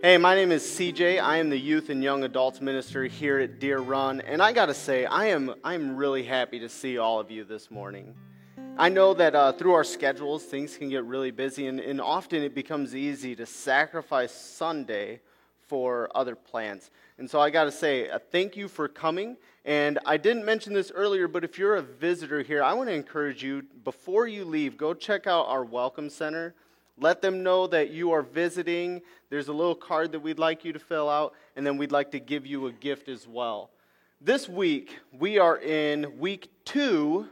Hey, my name is CJ. I am the youth and young adults minister here at Deer Run, and I gotta say, I am I'm really happy to see all of you this morning. I know that uh, through our schedules, things can get really busy, and, and often it becomes easy to sacrifice Sunday for other plans. And so I gotta say, uh, thank you for coming. And I didn't mention this earlier, but if you're a visitor here, I want to encourage you before you leave, go check out our welcome center. Let them know that you are visiting. There's a little card that we'd like you to fill out, and then we'd like to give you a gift as well. This week, we are in week two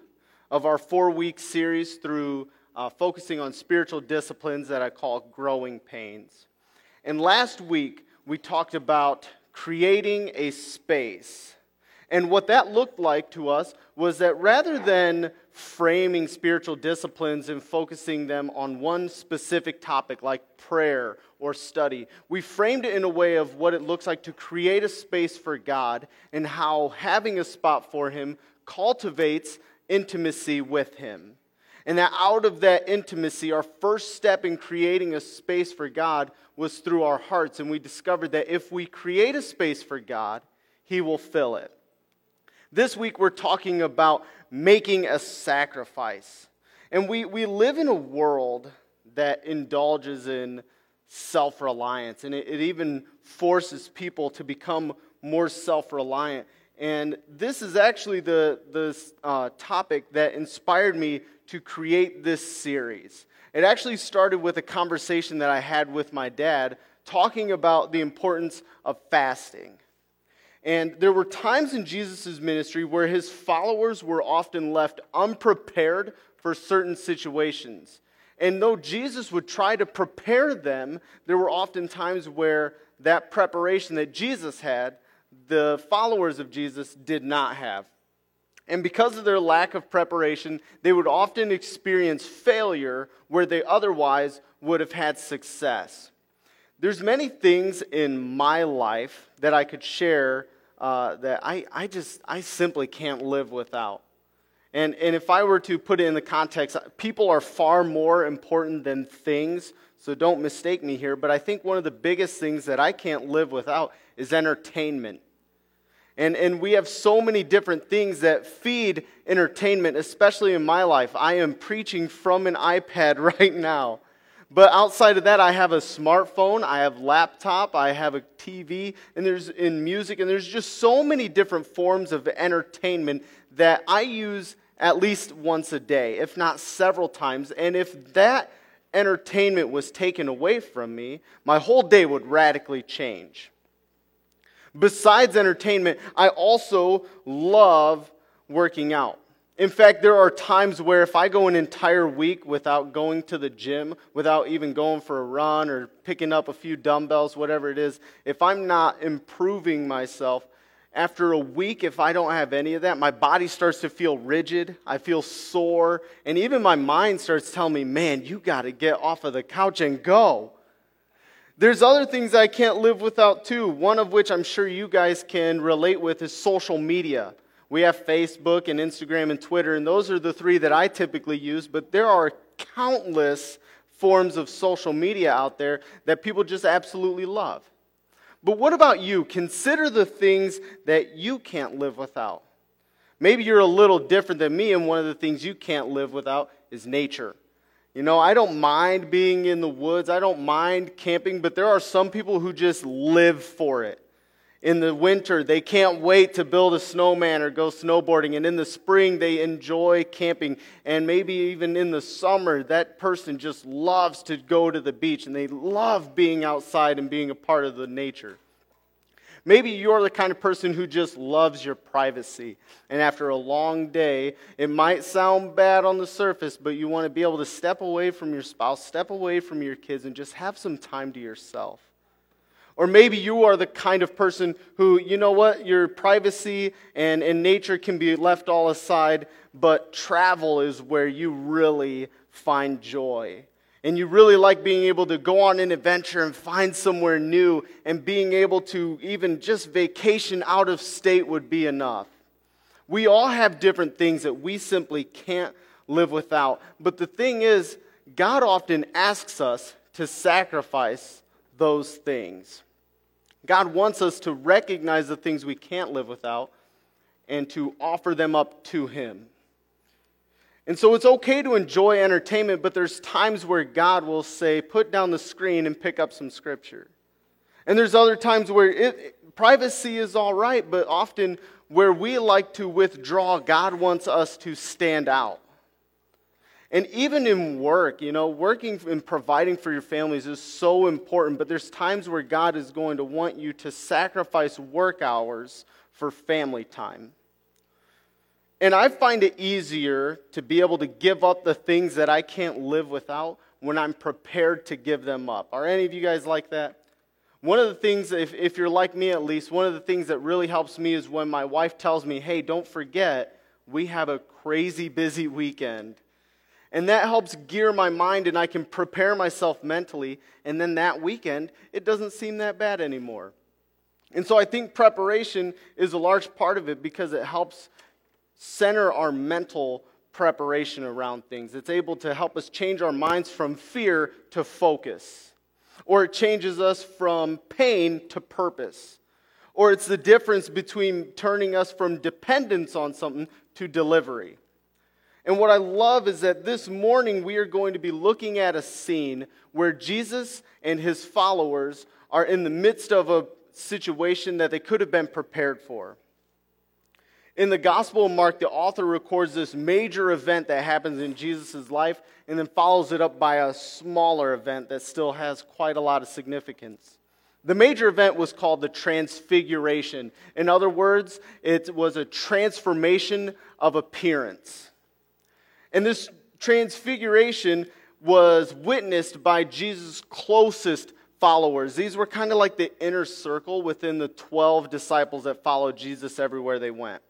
of our four week series through uh, focusing on spiritual disciplines that I call growing pains. And last week, we talked about creating a space. And what that looked like to us was that rather than framing spiritual disciplines and focusing them on one specific topic like prayer or study, we framed it in a way of what it looks like to create a space for God and how having a spot for Him cultivates intimacy with Him. And that out of that intimacy, our first step in creating a space for God was through our hearts. And we discovered that if we create a space for God, He will fill it. This week, we're talking about making a sacrifice. And we, we live in a world that indulges in self reliance, and it, it even forces people to become more self reliant. And this is actually the, the uh, topic that inspired me to create this series. It actually started with a conversation that I had with my dad talking about the importance of fasting. And there were times in Jesus' ministry where his followers were often left unprepared for certain situations. And though Jesus would try to prepare them, there were often times where that preparation that Jesus had, the followers of Jesus did not have. And because of their lack of preparation, they would often experience failure where they otherwise would have had success. There's many things in my life that I could share uh, that I, I just, I simply can't live without. And, and if I were to put it in the context, people are far more important than things, so don't mistake me here, but I think one of the biggest things that I can't live without is entertainment. And, and we have so many different things that feed entertainment, especially in my life. I am preaching from an iPad right now. But outside of that, I have a smartphone, I have laptop, I have a TV, and there's in music, and there's just so many different forms of entertainment that I use at least once a day, if not several times. And if that entertainment was taken away from me, my whole day would radically change. Besides entertainment, I also love working out. In fact, there are times where if I go an entire week without going to the gym, without even going for a run or picking up a few dumbbells, whatever it is, if I'm not improving myself, after a week, if I don't have any of that, my body starts to feel rigid. I feel sore. And even my mind starts telling me, man, you got to get off of the couch and go. There's other things I can't live without too, one of which I'm sure you guys can relate with is social media. We have Facebook and Instagram and Twitter, and those are the three that I typically use, but there are countless forms of social media out there that people just absolutely love. But what about you? Consider the things that you can't live without. Maybe you're a little different than me, and one of the things you can't live without is nature. You know, I don't mind being in the woods, I don't mind camping, but there are some people who just live for it in the winter, they can't wait to build a snowman or go snowboarding. And in the spring, they enjoy camping. And maybe even in the summer, that person just loves to go to the beach and they love being outside and being a part of the nature. Maybe you're the kind of person who just loves your privacy. And after a long day, it might sound bad on the surface, but you want to be able to step away from your spouse, step away from your kids, and just have some time to yourself. Or maybe you are the kind of person who, you know what, your privacy and, and nature can be left all aside, but travel is where you really find joy. And you really like being able to go on an adventure and find somewhere new, and being able to even just vacation out of state would be enough. We all have different things that we simply can't live without. But the thing is, God often asks us to sacrifice those things. God wants us to recognize the things we can't live without and to offer them up to Him. And so it's okay to enjoy entertainment, but there's times where God will say, put down the screen and pick up some scripture. And there's other times where it, privacy is all right, but often where we like to withdraw, God wants us to stand out. And even in work, you know, working and providing for your families is so important, but there's times where God is going to want you to sacrifice work hours for family time. And I find it easier to be able to give up the things that I can't live without when I'm prepared to give them up. Are any of you guys like that? One of the things, if, if you're like me at least, one of the things that really helps me is when my wife tells me, hey, don't forget, we have a crazy busy weekend. And that helps gear my mind and I can prepare myself mentally. And then that weekend, it doesn't seem that bad anymore. And so I think preparation is a large part of it because it helps center our mental preparation around things. It's able to help us change our minds from fear to focus or it changes us from pain to purpose. Or it's the difference between turning us from dependence on something to delivery. And what I love is that this morning we are going to be looking at a scene where Jesus and his followers are in the midst of a situation that they could have been prepared for. In the Gospel of Mark, the author records this major event that happens in Jesus' life and then follows it up by a smaller event that still has quite a lot of significance. The major event was called the Transfiguration. In other words, it was a transformation of appearance. And this transfiguration was witnessed by Jesus' closest followers. These were kind of like the inner circle within the 12 disciples that followed Jesus everywhere they went.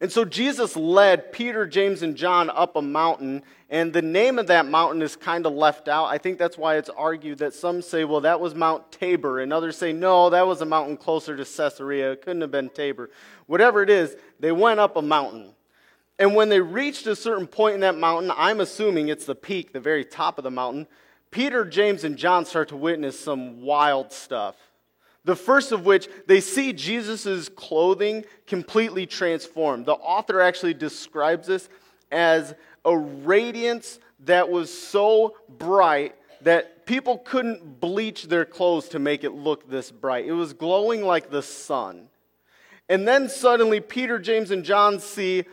And so Jesus led Peter, James, and John up a mountain, and the name of that mountain is kind of left out. I think that's why it's argued that some say, well, that was Mount Tabor, and others say, no, that was a mountain closer to Caesarea. It couldn't have been Tabor. Whatever it is, they went up a mountain. And when they reached a certain point in that mountain, I'm assuming it's the peak, the very top of the mountain, Peter, James, and John start to witness some wild stuff. The first of which, they see Jesus' clothing completely transformed. The author actually describes this as a radiance that was so bright that people couldn't bleach their clothes to make it look this bright. It was glowing like the sun. And then suddenly, Peter, James, and John see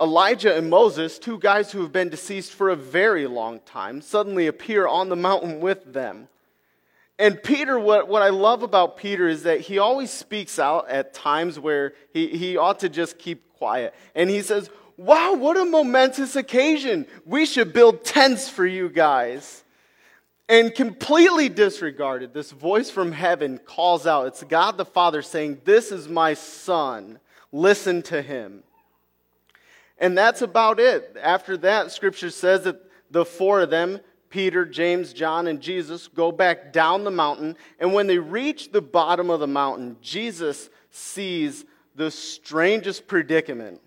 Elijah and Moses, two guys who have been deceased for a very long time, suddenly appear on the mountain with them. And Peter, what, what I love about Peter is that he always speaks out at times where he, he ought to just keep quiet. And he says, Wow, what a momentous occasion. We should build tents for you guys. And completely disregarded, this voice from heaven calls out. It's God the Father saying, This is my son. Listen to him. And that's about it. After that, scripture says that the four of them Peter, James, John, and Jesus go back down the mountain. And when they reach the bottom of the mountain, Jesus sees the strangest predicament.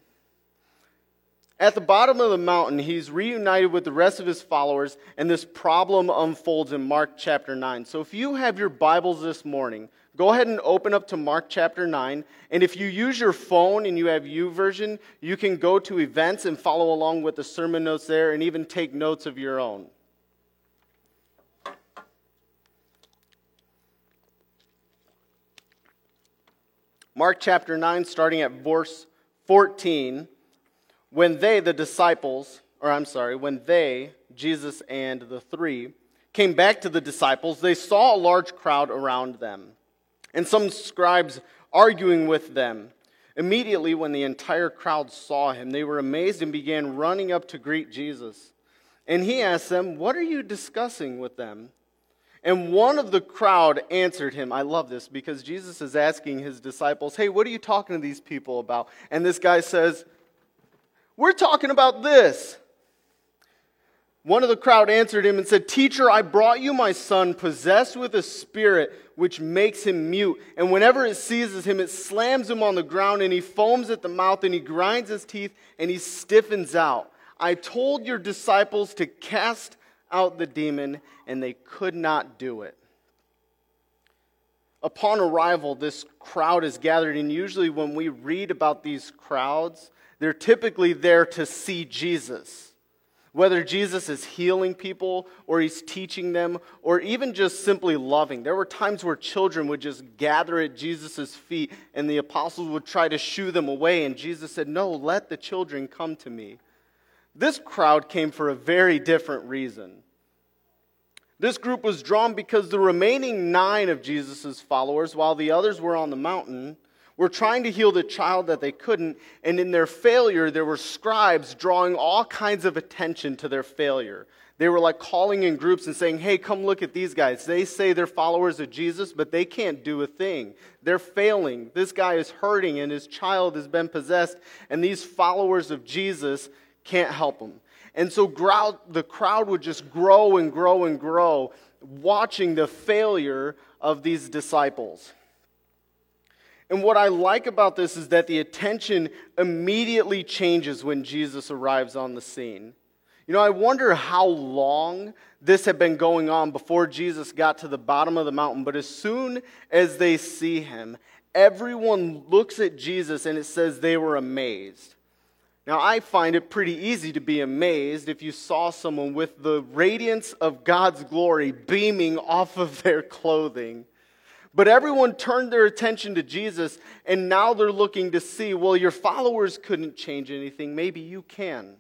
At the bottom of the mountain, he's reunited with the rest of his followers, and this problem unfolds in Mark chapter 9. So if you have your Bibles this morning, go ahead and open up to Mark chapter 9. And if you use your phone and you have U YouVersion, you can go to events and follow along with the sermon notes there and even take notes of your own. Mark chapter 9, starting at verse 14. When they, the disciples, or I'm sorry, when they, Jesus and the three, came back to the disciples, they saw a large crowd around them, and some scribes arguing with them. Immediately, when the entire crowd saw him, they were amazed and began running up to greet Jesus. And he asked them, What are you discussing with them? And one of the crowd answered him. I love this because Jesus is asking his disciples, Hey, what are you talking to these people about? And this guy says, We're talking about this. One of the crowd answered him and said, Teacher, I brought you my son possessed with a spirit which makes him mute. And whenever it seizes him, it slams him on the ground and he foams at the mouth and he grinds his teeth and he stiffens out. I told your disciples to cast out the demon, and they could not do it. Upon arrival, this crowd is gathered, and usually when we read about these crowds, they're typically there to see Jesus. Whether Jesus is healing people or he's teaching them or even just simply loving. There were times where children would just gather at Jesus' feet and the apostles would try to shoo them away, and Jesus said, No, let the children come to me. This crowd came for a very different reason. This group was drawn because the remaining nine of Jesus' followers, while the others were on the mountain, were trying to heal the child that they couldn't, and in their failure, there were scribes drawing all kinds of attention to their failure. They were like calling in groups and saying, Hey, come look at these guys. They say they're followers of Jesus, but they can't do a thing. They're failing. This guy is hurting, and his child has been possessed, and these followers of Jesus can't help him. And so the crowd would just grow and grow and grow, watching the failure of these disciples. And what I like about this is that the attention immediately changes when Jesus arrives on the scene. You know, I wonder how long this had been going on before Jesus got to the bottom of the mountain, but as soon as they see him, everyone looks at Jesus and it says they were amazed. Now, I find it pretty easy to be amazed if you saw someone with the radiance of God's glory beaming off of their clothing. But everyone turned their attention to Jesus, and now they're looking to see well, your followers couldn't change anything. Maybe you can.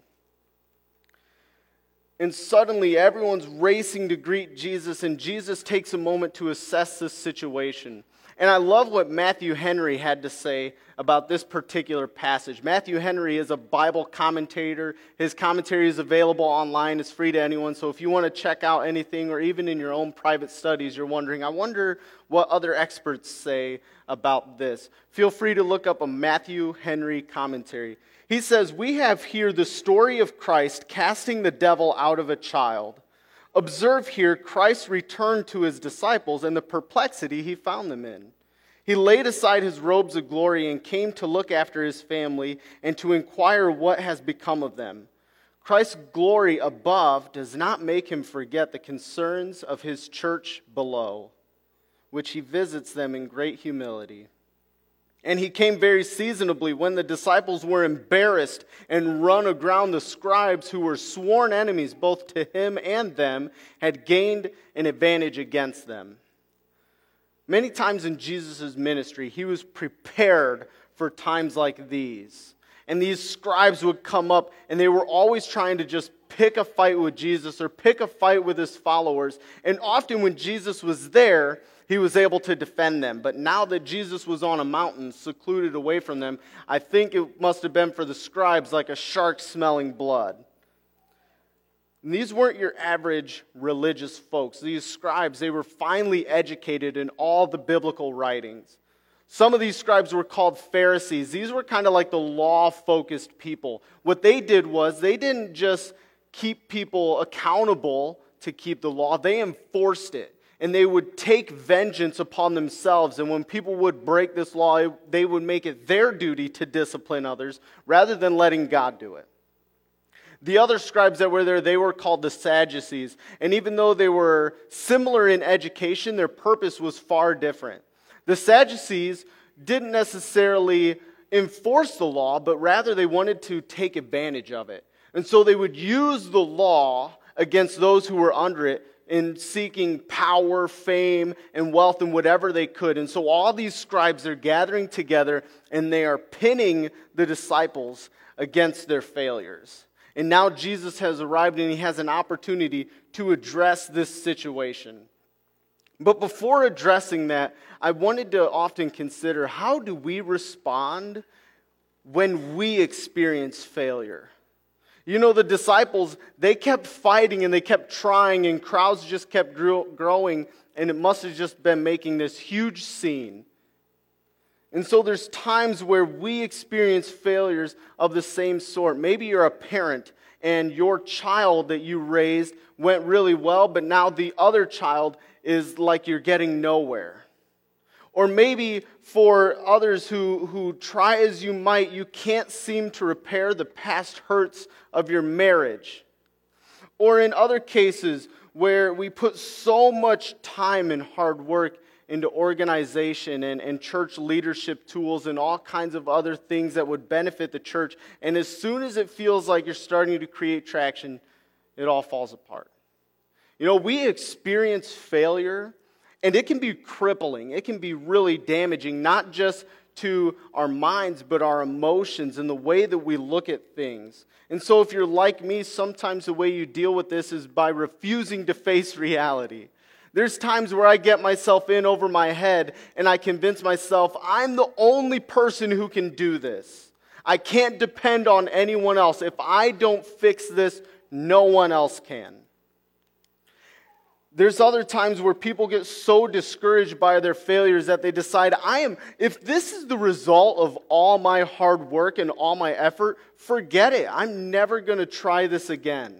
And suddenly, everyone's racing to greet Jesus, and Jesus takes a moment to assess this situation. And I love what Matthew Henry had to say about this particular passage. Matthew Henry is a Bible commentator. His commentary is available online, it's free to anyone. So if you want to check out anything, or even in your own private studies, you're wondering, I wonder what other experts say about this, feel free to look up a Matthew Henry commentary. He says, We have here the story of Christ casting the devil out of a child. Observe here Christ's return to his disciples and the perplexity he found them in. He laid aside his robes of glory and came to look after his family and to inquire what has become of them. Christ's glory above does not make him forget the concerns of his church below, which he visits them in great humility. And he came very seasonably when the disciples were embarrassed and run aground the scribes who were sworn enemies both to him and them had gained an advantage against them. Many times in Jesus' ministry, he was prepared for times like these. And these scribes would come up, and they were always trying to just pick a fight with Jesus or pick a fight with his followers. And often, when Jesus was there, he was able to defend them. But now that Jesus was on a mountain, secluded away from them, I think it must have been for the scribes like a shark smelling blood. And these weren't your average religious folks. These scribes, they were finely educated in all the biblical writings. Some of these scribes were called Pharisees. These were kind of like the law focused people. What they did was they didn't just keep people accountable to keep the law, they enforced it and they would take vengeance upon themselves. And when people would break this law, they would make it their duty to discipline others rather than letting God do it. The other scribes that were there, they were called the Sadducees. And even though they were similar in education, their purpose was far different. The Sadducees didn't necessarily enforce the law, but rather they wanted to take advantage of it. And so they would use the law against those who were under it in seeking power, fame, and wealth and whatever they could. And so all these scribes are gathering together and they are pinning the disciples against their failures. And now Jesus has arrived and he has an opportunity to address this situation. But before addressing that, I wanted to often consider how do we respond when we experience failure? You know, the disciples, they kept fighting and they kept trying, and crowds just kept growing, and it must have just been making this huge scene. And so there's times where we experience failures of the same sort. Maybe you're a parent and your child that you raised went really well, but now the other child is like you're getting nowhere. Or maybe for others who, who try as you might, you can't seem to repair the past hurts of your marriage. Or in other cases where we put so much time and hard work into organization and, and church leadership tools and all kinds of other things that would benefit the church. And as soon as it feels like you're starting to create traction, it all falls apart. You know, we experience failure, and it can be crippling. It can be really damaging, not just to our minds, but our emotions and the way that we look at things. And so, if you're like me, sometimes the way you deal with this is by refusing to face reality. There's times where I get myself in over my head and I convince myself I'm the only person who can do this. I can't depend on anyone else. If I don't fix this, no one else can. There's other times where people get so discouraged by their failures that they decide, I am, if this is the result of all my hard work and all my effort, forget it. I'm never going to try this again.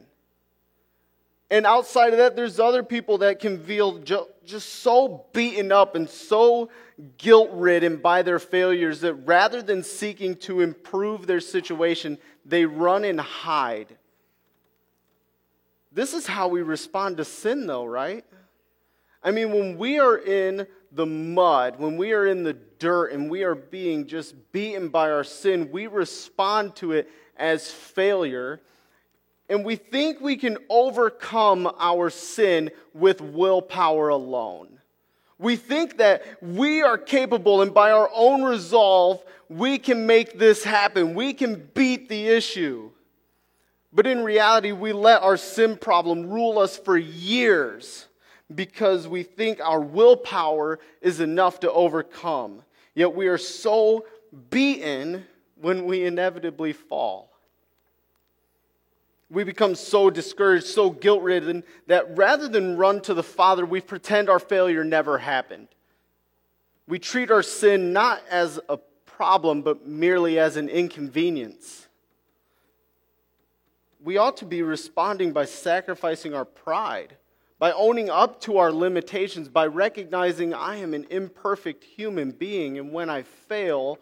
And outside of that, there's other people that can feel just so beaten up and so guilt ridden by their failures that rather than seeking to improve their situation, they run and hide this is how we respond to sin, though, right? I mean, when we are in the mud, when we are in the dirt and we are being just beaten by our sin, we respond to it as failure. And we think we can overcome our sin with willpower alone. We think that we are capable, and by our own resolve, we can make this happen. We can beat the issue. But in reality, we let our sin problem rule us for years because we think our willpower is enough to overcome. Yet we are so beaten when we inevitably fall. We become so discouraged, so guilt ridden, that rather than run to the Father, we pretend our failure never happened. We treat our sin not as a problem, but merely as an inconvenience we ought to be responding by sacrificing our pride, by owning up to our limitations, by recognizing I am an imperfect human being, and when I fail,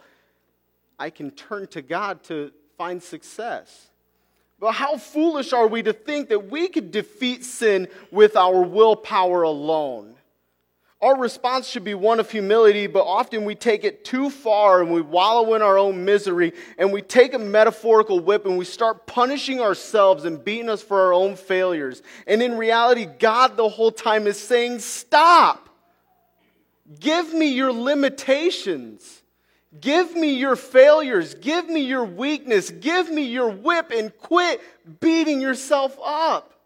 I can turn to God to find success. But how foolish are we to think that we could defeat sin with our willpower alone? Our response should be one of humility, but often we take it too far and we wallow in our own misery and we take a metaphorical whip and we start punishing ourselves and beating us for our own failures. And in reality, God the whole time is saying, Stop! Give me your limitations. Give me your failures. Give me your weakness. Give me your whip and quit beating yourself up.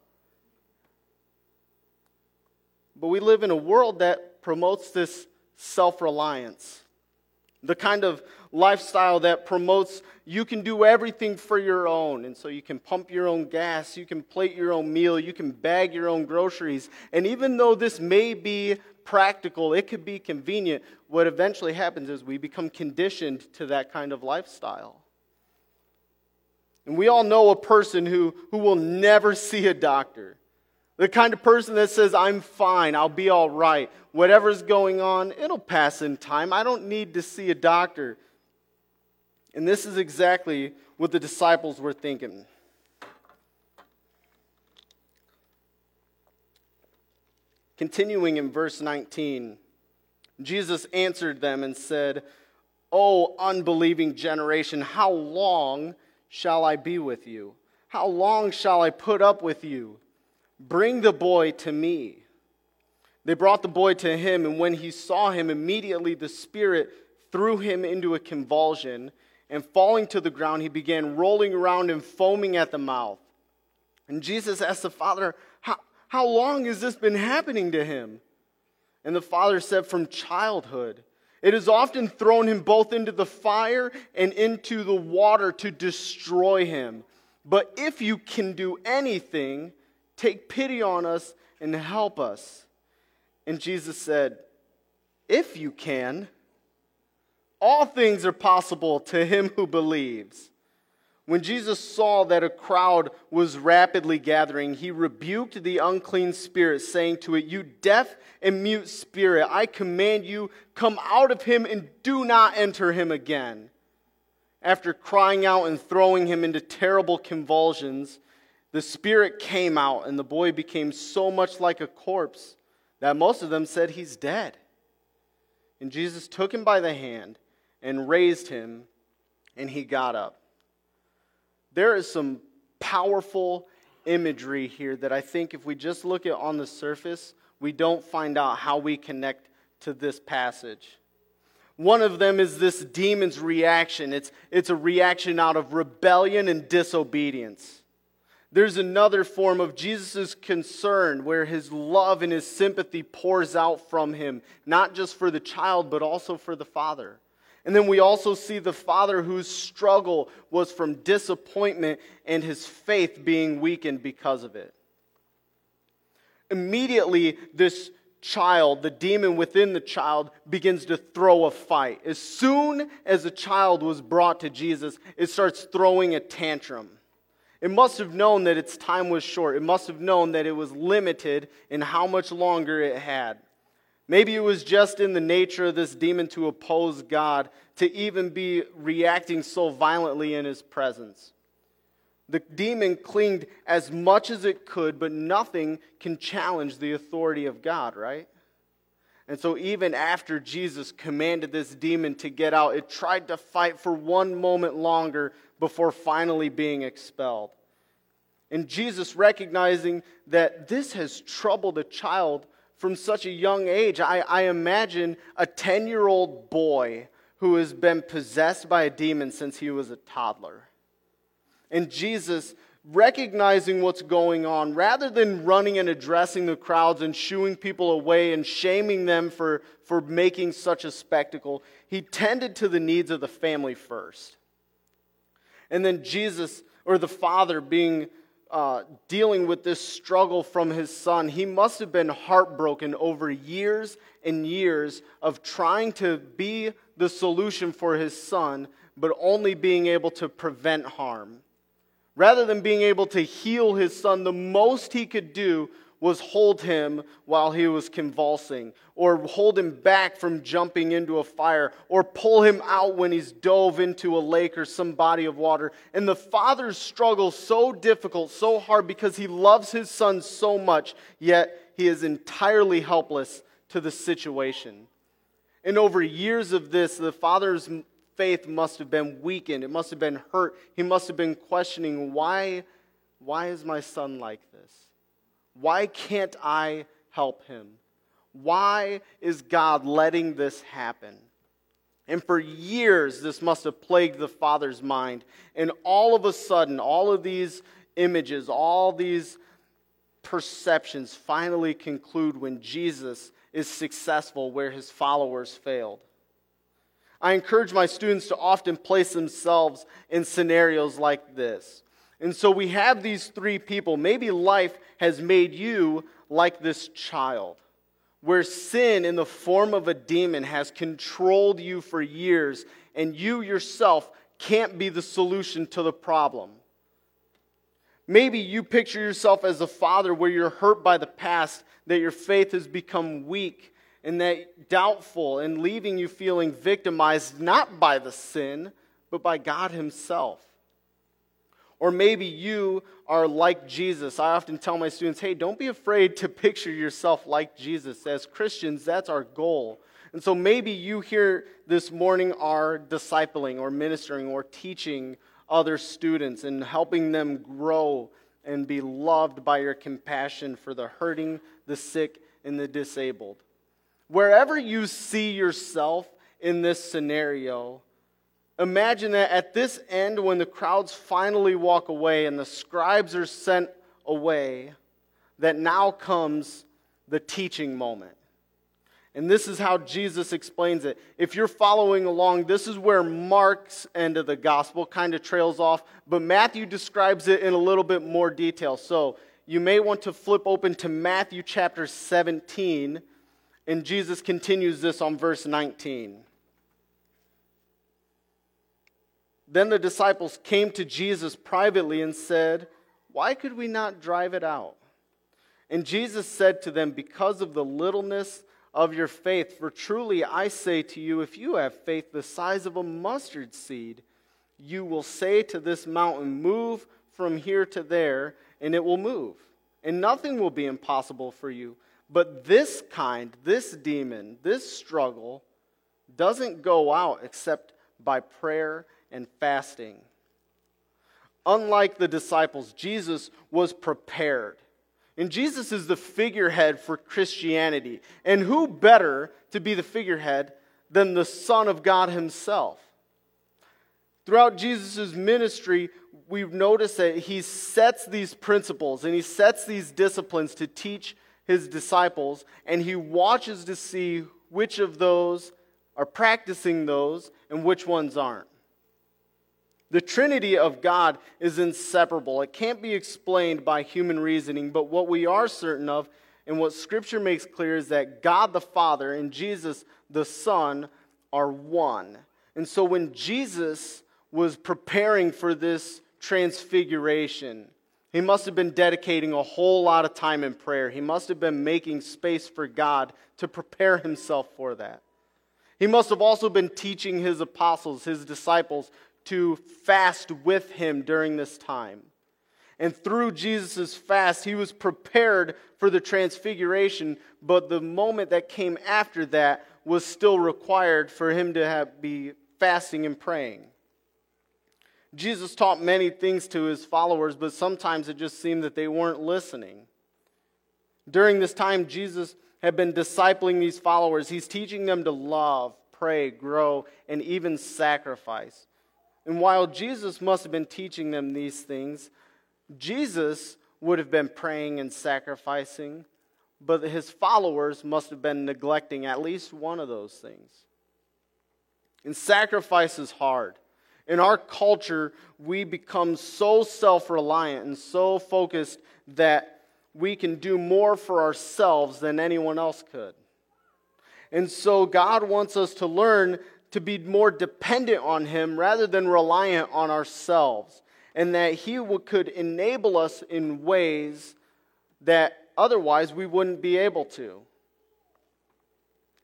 But we live in a world that promotes this self reliance, the kind of lifestyle that promotes you can do everything for your own. And so you can pump your own gas, you can plate your own meal, you can bag your own groceries. And even though this may be practical, it could be convenient, what eventually happens is we become conditioned to that kind of lifestyle. And we all know a person who, who will never see a doctor. The kind of person that says, I'm fine, I'll be all right. Whatever's going on, it'll pass in time. I don't need to see a doctor. And this is exactly what the disciples were thinking. Continuing in verse 19, Jesus answered them and said, O unbelieving generation, how long shall I be with you? How long shall I put up with you? Bring the boy to me. They brought the boy to him, and when he saw him, immediately the Spirit threw him into a convulsion, and falling to the ground, he began rolling around and foaming at the mouth. And Jesus asked the father, How, how long has this been happening to him? And the father said, From childhood. It has often thrown him both into the fire and into the water to destroy him. But if you can do anything, Take pity on us and help us. And Jesus said, If you can, all things are possible to him who believes. When Jesus saw that a crowd was rapidly gathering, he rebuked the unclean spirit, saying to it, You deaf and mute spirit, I command you, come out of him and do not enter him again. After crying out and throwing him into terrible convulsions, the spirit came out, and the boy became so much like a corpse that most of them said he's dead. And Jesus took him by the hand and raised him, and he got up. There is some powerful imagery here that I think if we just look at on the surface, we don't find out how we connect to this passage. One of them is this demon's reaction. It's, it's a reaction out of rebellion and disobedience. There's another form of Jesus' concern where his love and his sympathy pours out from him, not just for the child, but also for the father. And then we also see the father whose struggle was from disappointment and his faith being weakened because of it. Immediately, this child, the demon within the child, begins to throw a fight. As soon as the child was brought to Jesus, it starts throwing a tantrum. It must have known that its time was short. It must have known that it was limited in how much longer it had. Maybe it was just in the nature of this demon to oppose God, to even be reacting so violently in his presence. The demon clinged as much as it could, but nothing can challenge the authority of God, right? And so, even after Jesus commanded this demon to get out, it tried to fight for one moment longer before finally being expelled. And Jesus, recognizing that this has troubled a child from such a young age. I, I imagine a 10 year old boy who has been possessed by a demon since he was a toddler. And Jesus, recognizing what's going on, rather than running and addressing the crowds and shooing people away and shaming them for, for making such a spectacle, he tended to the needs of the family first. And then Jesus, or the father, being uh, dealing with this struggle from his son, he must have been heartbroken over years and years of trying to be the solution for his son, but only being able to prevent harm. Rather than being able to heal his son, the most he could do was hold him while he was convulsing, or hold him back from jumping into a fire, or pull him out when he's dove into a lake or some body of water. And the father's struggle so difficult, so hard, because he loves his son so much, yet he is entirely helpless to the situation. And over years of this, the father's faith must have been weakened. It must have been hurt. He must have been questioning why, why is my son like this? Why can't I help him? Why is God letting this happen? And for years, this must have plagued the father's mind. And all of a sudden, all of these images, all these perceptions finally conclude when Jesus is successful where his followers failed. I encourage my students to often place themselves in scenarios like this. And so we have these three people. Maybe life has made you like this child, where sin in the form of a demon has controlled you for years, and you yourself can't be the solution to the problem. Maybe you picture yourself as a father where you're hurt by the past, that your faith has become weak and that doubtful, and leaving you feeling victimized not by the sin, but by God Himself. Or maybe you are like Jesus. I often tell my students, hey, don't be afraid to picture yourself like Jesus. As Christians, that's our goal. And so maybe you here this morning are discipling or ministering or teaching other students and helping them grow and be loved by your compassion for the hurting, the sick, and the disabled. Wherever you see yourself in this scenario, Imagine that at this end, when the crowds finally walk away and the scribes are sent away, that now comes the teaching moment. And this is how Jesus explains it. If you're following along, this is where Mark's end of the gospel kind of trails off, but Matthew describes it in a little bit more detail. So you may want to flip open to Matthew chapter 17, and Jesus continues this on verse 19. Then the disciples came to Jesus privately and said, Why could we not drive it out? And Jesus said to them, Because of the littleness of your faith. For truly I say to you, if you have faith the size of a mustard seed, you will say to this mountain, Move from here to there, and it will move. And nothing will be impossible for you. But this kind, this demon, this struggle doesn't go out except by prayer and fasting. Unlike the disciples, Jesus was prepared. And Jesus is the figurehead for Christianity. And who better to be the figurehead than the Son of God Himself? Throughout Jesus' ministry, we've noticed that He sets these principles and He sets these disciplines to teach His disciples, and He watches to see which of those are practicing those and which ones aren't. The Trinity of God is inseparable. It can't be explained by human reasoning, but what we are certain of and what Scripture makes clear is that God the Father and Jesus the Son are one. And so when Jesus was preparing for this transfiguration, he must have been dedicating a whole lot of time in prayer. He must have been making space for God to prepare himself for that. He must have also been teaching his apostles, his disciples, to fast with him during this time. And through Jesus' fast, he was prepared for the transfiguration, but the moment that came after that was still required for him to have, be fasting and praying. Jesus taught many things to his followers, but sometimes it just seemed that they weren't listening. During this time, Jesus had been discipling these followers. He's teaching them to love, pray, grow, and even sacrifice. And while Jesus must have been teaching them these things, Jesus would have been praying and sacrificing, but his followers must have been neglecting at least one of those things. And sacrifice is hard. In our culture, we become so self reliant and so focused that we can do more for ourselves than anyone else could. And so, God wants us to learn to be more dependent on Him rather than reliant on ourselves, and that He could enable us in ways that otherwise we wouldn't be able to.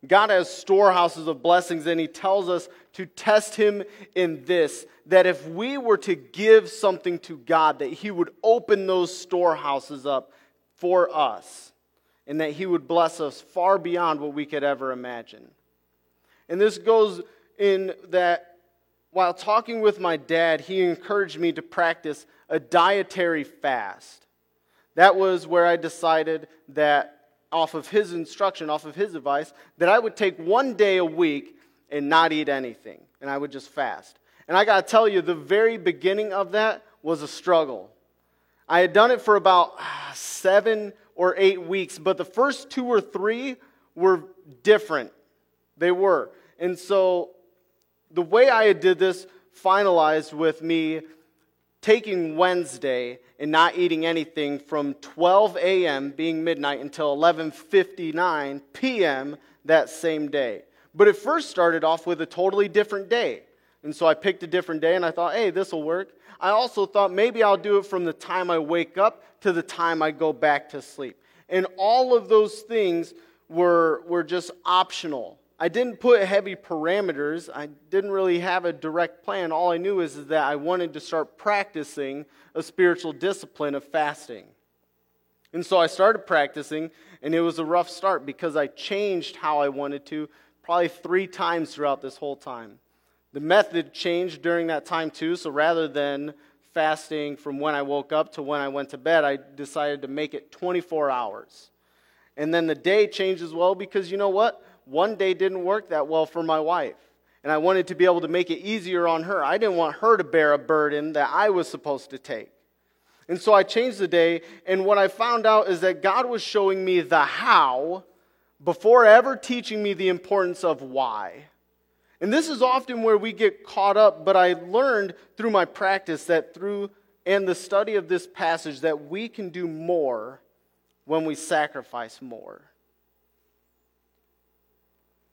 God has storehouses of blessings, and He tells us to test Him in this that if we were to give something to God, that He would open those storehouses up for us, and that He would bless us far beyond what we could ever imagine. And this goes in that while talking with my dad, he encouraged me to practice a dietary fast. That was where I decided that, off of his instruction, off of his advice, that I would take one day a week and not eat anything, and I would just fast. And I got to tell you, the very beginning of that was a struggle. I had done it for about ah, seven or eight weeks, but the first two or three were different. They were. And so the way I did this finalized with me taking Wednesday and not eating anything from 12 a.m. being midnight until 11:59 p.m. that same day. But it first started off with a totally different day. And so I picked a different day and I thought, "Hey, this will work." I also thought maybe I'll do it from the time I wake up to the time I go back to sleep. And all of those things were, were just optional. I didn't put heavy parameters. I didn't really have a direct plan. All I knew is, that I wanted to start practicing a spiritual discipline of fasting. And so I started practicing, and it was a rough start because I changed how I wanted to probably three times throughout this whole time. The method changed during that time too, so rather than fasting from when I woke up to when I went to bed, I decided to make it 24 hours. And then the day changed as well because you know what? One day didn't work that well for my wife. And I wanted to be able to make it easier on her. I didn't want her to bear a burden that I was supposed to take. And so I changed the day. And what I found out is that God was showing me the how before ever teaching me the importance of why. And this is often where we get caught up, but I learned through my practice that through and the study of this passage that we can do more when we sacrifice more.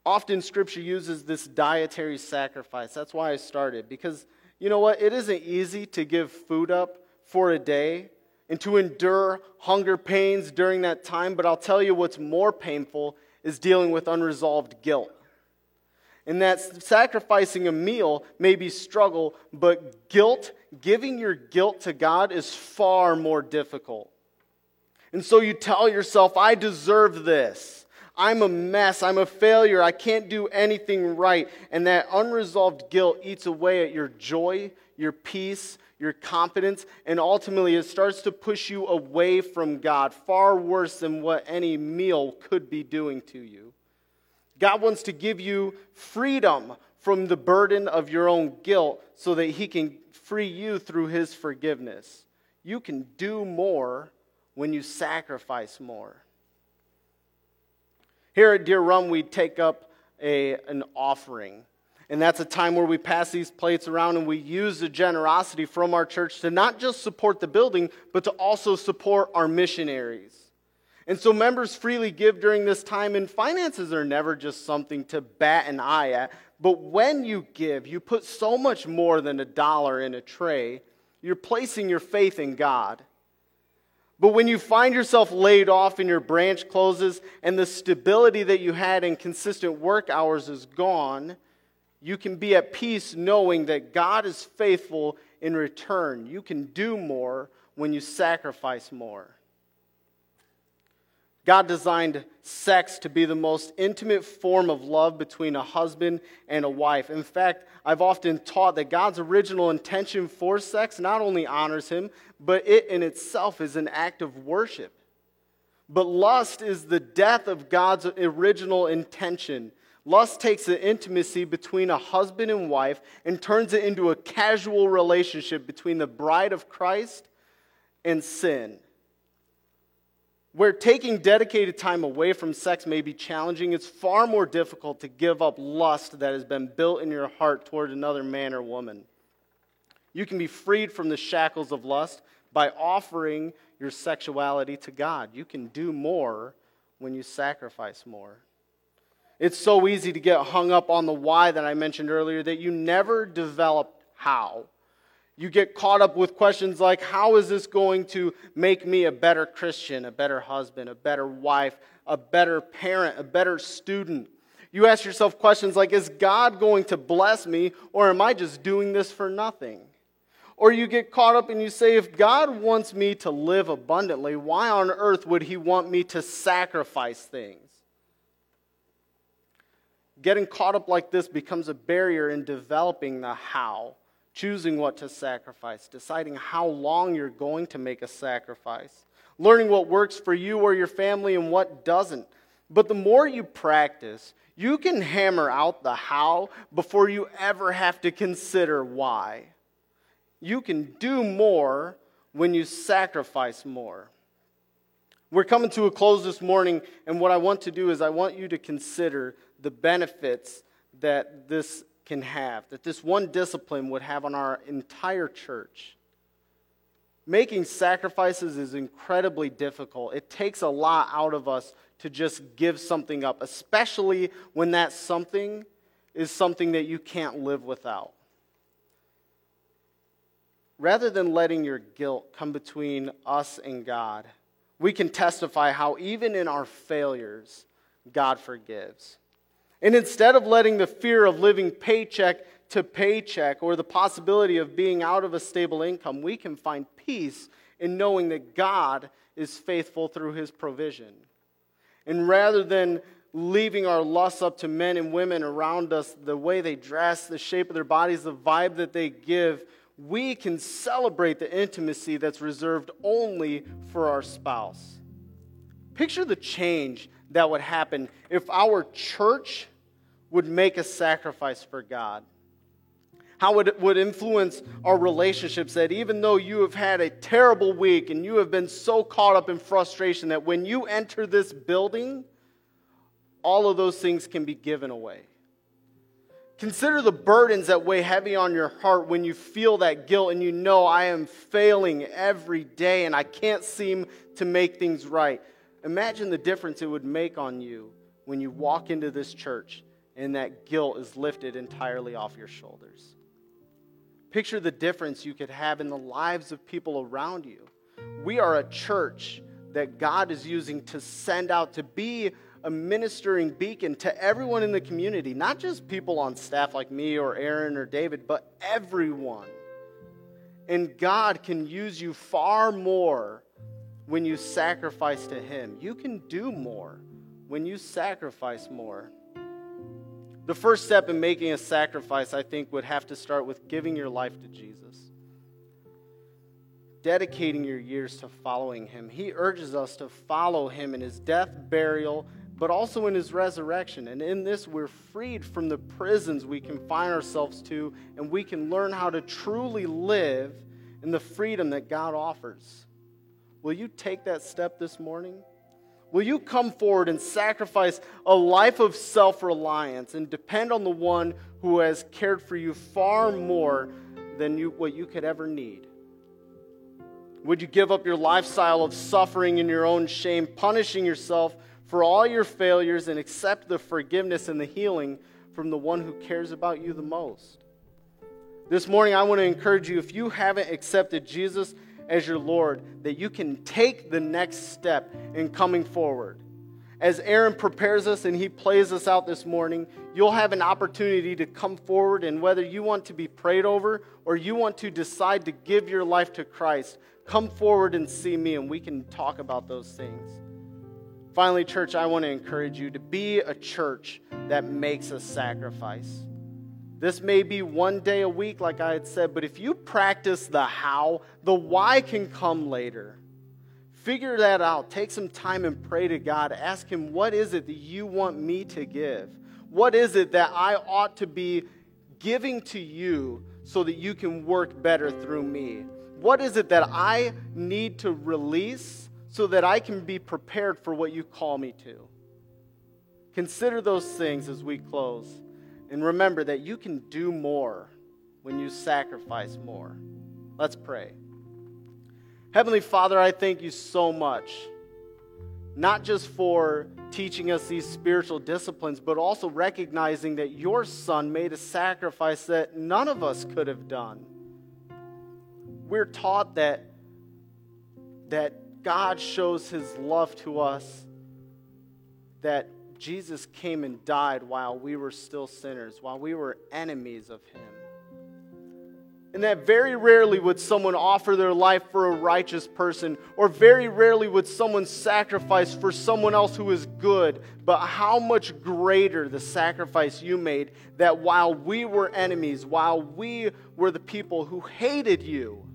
Often scripture uses this dietary sacrifice. That's why I started. Because you know what? It isn't easy to give food up for a day and to endure hunger pains during that time. But I'll tell you what's more painful is dealing with unresolved guilt. And that sacrificing a meal may be struggle, but guilt, giving your guilt to God is far more difficult. And so you tell yourself, I deserve this. I'm a mess. I'm a failure. I can't do anything right. And that unresolved guilt eats away at your joy, your peace, your confidence, and ultimately it starts to push you away from God, far worse than what any meal could be doing to you. God wants to give you freedom from the burden of your own guilt so that He can free you through His forgiveness. You can do more when you sacrifice more. Here at Deer Run, we take up a, an offering. And that's a time where we pass these plates around and we use the generosity from our church to not just support the building, but to also support our missionaries. And so members freely give during this time, and finances are never just something to bat an eye at. But when you give, you put so much more than a dollar in a tray. You're placing your faith in God. But when you find yourself laid off and your branch closes and the stability that you had in consistent work hours is gone, you can be at peace knowing that God is faithful in return. You can do more when you sacrifice more. God designed sex to be the most intimate form of love between a husband and a wife. In fact, I've often taught that God's original intention for sex not only honors Him, but it in itself is an act of worship. But lust is the death of God's original intention. Lust takes the intimacy between a husband and wife and turns it into a casual relationship between the bride of Christ and sin. Where taking dedicated time away from sex may be challenging, it's far more difficult to give up lust that has been built in your heart toward another man or woman. You can be freed from the shackles of lust by offering your sexuality to God. You can do more when you sacrifice more. It's so easy to get hung up on the why that I mentioned earlier that you never develop how. You get caught up with questions like how is this going to make me a better Christian, a better husband, a better wife, a better parent, a better student? You ask yourself questions like is God going to bless me or am I just doing this for nothing? Or you get caught up and you say, if God wants me to live abundantly, why on earth would He want me to sacrifice things? Getting caught up like this becomes a barrier in developing the how choosing what to sacrifice, deciding how long you're going to make a sacrifice, learning what works for you or your family and what doesn't. But the more you practice, you can hammer out the how before you ever have to consider why. You can do more when you sacrifice more. We're coming to a close this morning, and what I want to do is I want you to consider the benefits that this can have, that this one discipline would have on our entire church. Making sacrifices is incredibly difficult. It takes a lot out of us to just give something up, especially when that something is something that you can't live without. Rather than letting your guilt come between us and God, we can testify how even in our failures, God forgives. And instead of letting the fear of living paycheck to paycheck or the possibility of being out of a stable income, we can find peace in knowing that God is faithful through his provision. And rather than leaving our lusts up to men and women around us, the way they dress, the shape of their bodies, the vibe that they give, we can celebrate the intimacy that's reserved only for our spouse. Picture the change that would happen if our church would make a sacrifice for God. How it would influence our relationships that even though you have had a terrible week and you have been so caught up in frustration that when you enter this building, all of those things can be given away. Consider the burdens that weigh heavy on your heart when you feel that guilt and you know I am failing every day and I can't seem to make things right. Imagine the difference it would make on you when you walk into this church and that guilt is lifted entirely off your shoulders. Picture the difference you could have in the lives of people around you. We are a church that God is using to send out to be a ministering beacon to everyone in the community, not just people on staff like me or Aaron or David, but everyone. And God can use you far more when you sacrifice to Him. You can do more when you sacrifice more. The first step in making a sacrifice, I think, would have to start with giving your life to Jesus, dedicating your years to following him. He urges us to follow him in his death, burial, but also in his resurrection. And in this, we're freed from the prisons we confine ourselves to, and we can learn how to truly live in the freedom that God offers. Will you take that step this morning? Will you come forward and sacrifice a life of self reliance and depend on the one who has cared for you far more than you, what you could ever need? Would you give up your lifestyle of suffering in your own shame, punishing yourself for all your failures, and accept the forgiveness and the healing from the one who cares about you the most? This morning, I want to encourage you if you haven't accepted Jesus as your Lord, that you can take the next step in coming forward. As Aaron prepares us and he plays us out this morning, you'll have an opportunity to come forward, and whether you want to be prayed over or you want to decide to give your life to Christ, come forward and see me, and we can talk about those things. Finally, church, I want to encourage you to be a church that makes a sacrifice. This may be one day a week, like I had said, but if you practice the how, the why can come later. Figure that out. Take some time and pray to God. Ask Him, what is it that you want me to give? What is it that I ought to be giving to you so that you can work better through me? What is it that I need to release so that I can be prepared for what you call me to? Consider those things as we close. And remember that you can do more when you sacrifice more. Let's pray. Heavenly Father, I thank you so much, not just for teaching us these spiritual disciplines, but also recognizing that your Son made a sacrifice that none of us could have done. We're taught that, that God shows his love to us, that Jesus came and died while we were still sinners, while we were enemies of Him. And that very rarely would someone offer their life for a righteous person, or very rarely would someone sacrifice for someone else who is good. But how much greater the sacrifice you made that while we were enemies, while we were the people who hated you,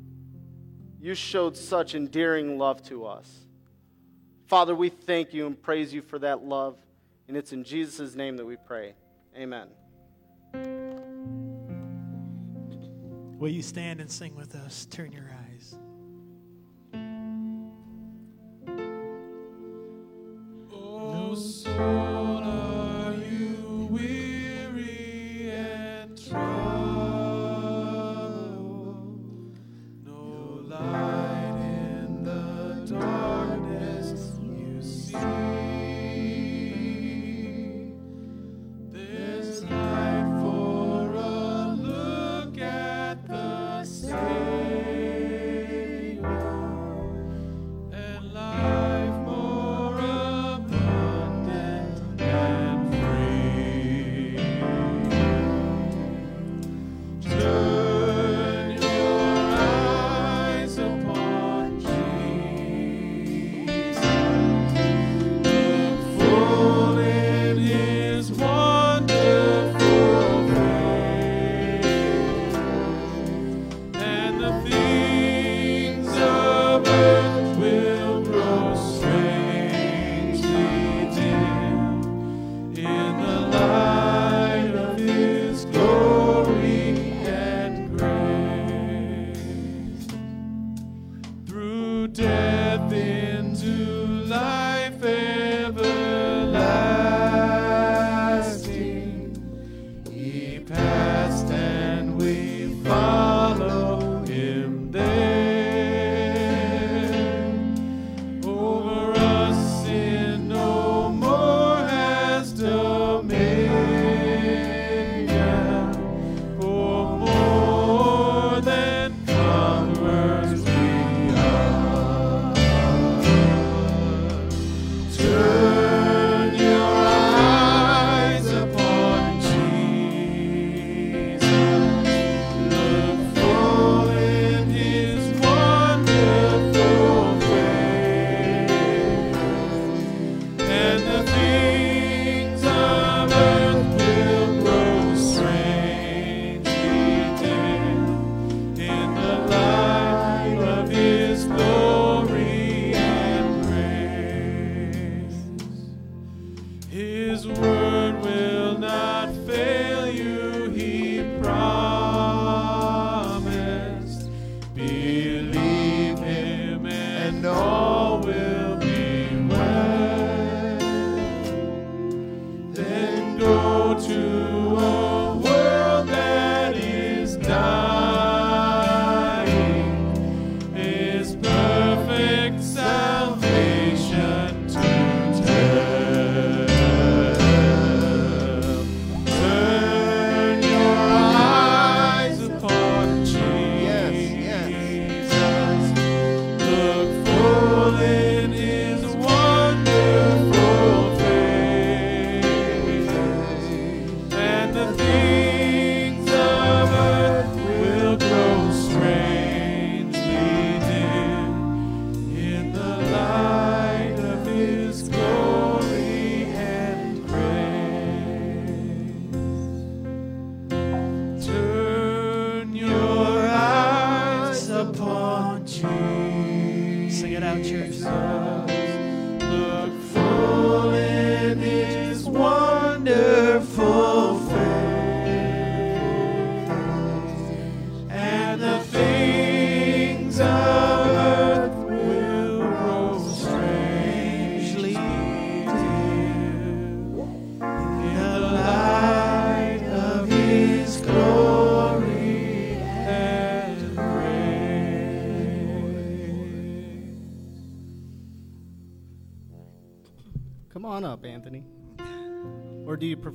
you showed such endearing love to us. Father, we thank you and praise you for that love. And it's in Jesus' name that we pray. Amen. Will you stand and sing with us? Turn your eyes.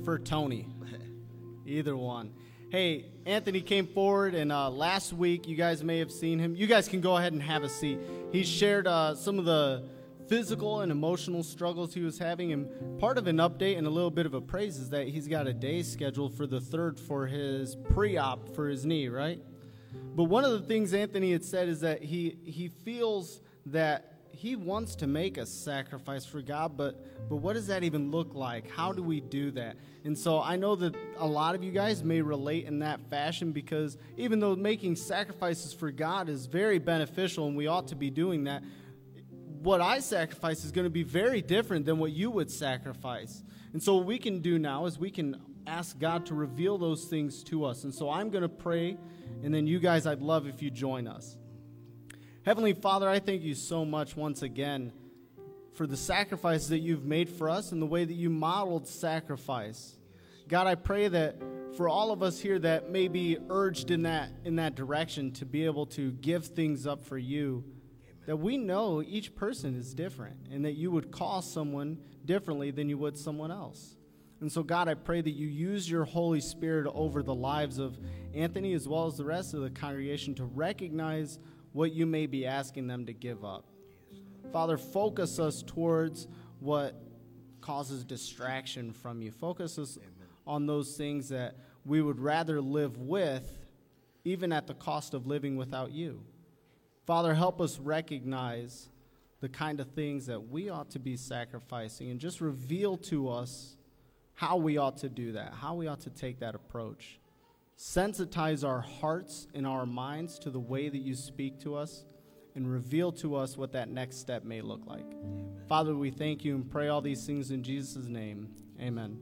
Or do you prefer Tony? Either one. Hey, Anthony came forward, and uh, last week you guys may have seen him. You guys can go ahead and have a seat. He shared uh, some of the physical and emotional struggles he was having, and part of an update and a little bit of a praise is that he's got a day scheduled for the third for his pre-op for his knee, right? But one of the things Anthony had said is that he he feels that he wants to make a sacrifice for God, but but what does that even look like? How do we do that? And so I know that a lot of you guys may relate in that fashion because even though making sacrifices for God is very beneficial and we ought to be doing that, what I sacrifice is going to be very different than what you would sacrifice. And so, what we can do now is we can ask God to reveal those things to us. And so, I'm going to pray, and then you guys, I'd love if you join us. Heavenly Father, I thank you so much once again for the sacrifices that you've made for us and the way that you modeled sacrifice. God, I pray that for all of us here that may be urged in that in that direction to be able to give things up for you, that we know each person is different and that you would call someone differently than you would someone else. And so, God, I pray that you use your Holy Spirit over the lives of Anthony as well as the rest of the congregation to recognize what you may be asking them to give up. Father, focus us towards what causes distraction from you. Focus us on those things that we would rather live with, even at the cost of living without you. Father, help us recognize the kind of things that we ought to be sacrificing and just reveal to us how we ought to do that, how we ought to take that approach. Sensitize our hearts and our minds to the way that you speak to us and reveal to us what that next step may look like. Father, we thank you and pray all these things in Jesus' name. Amen.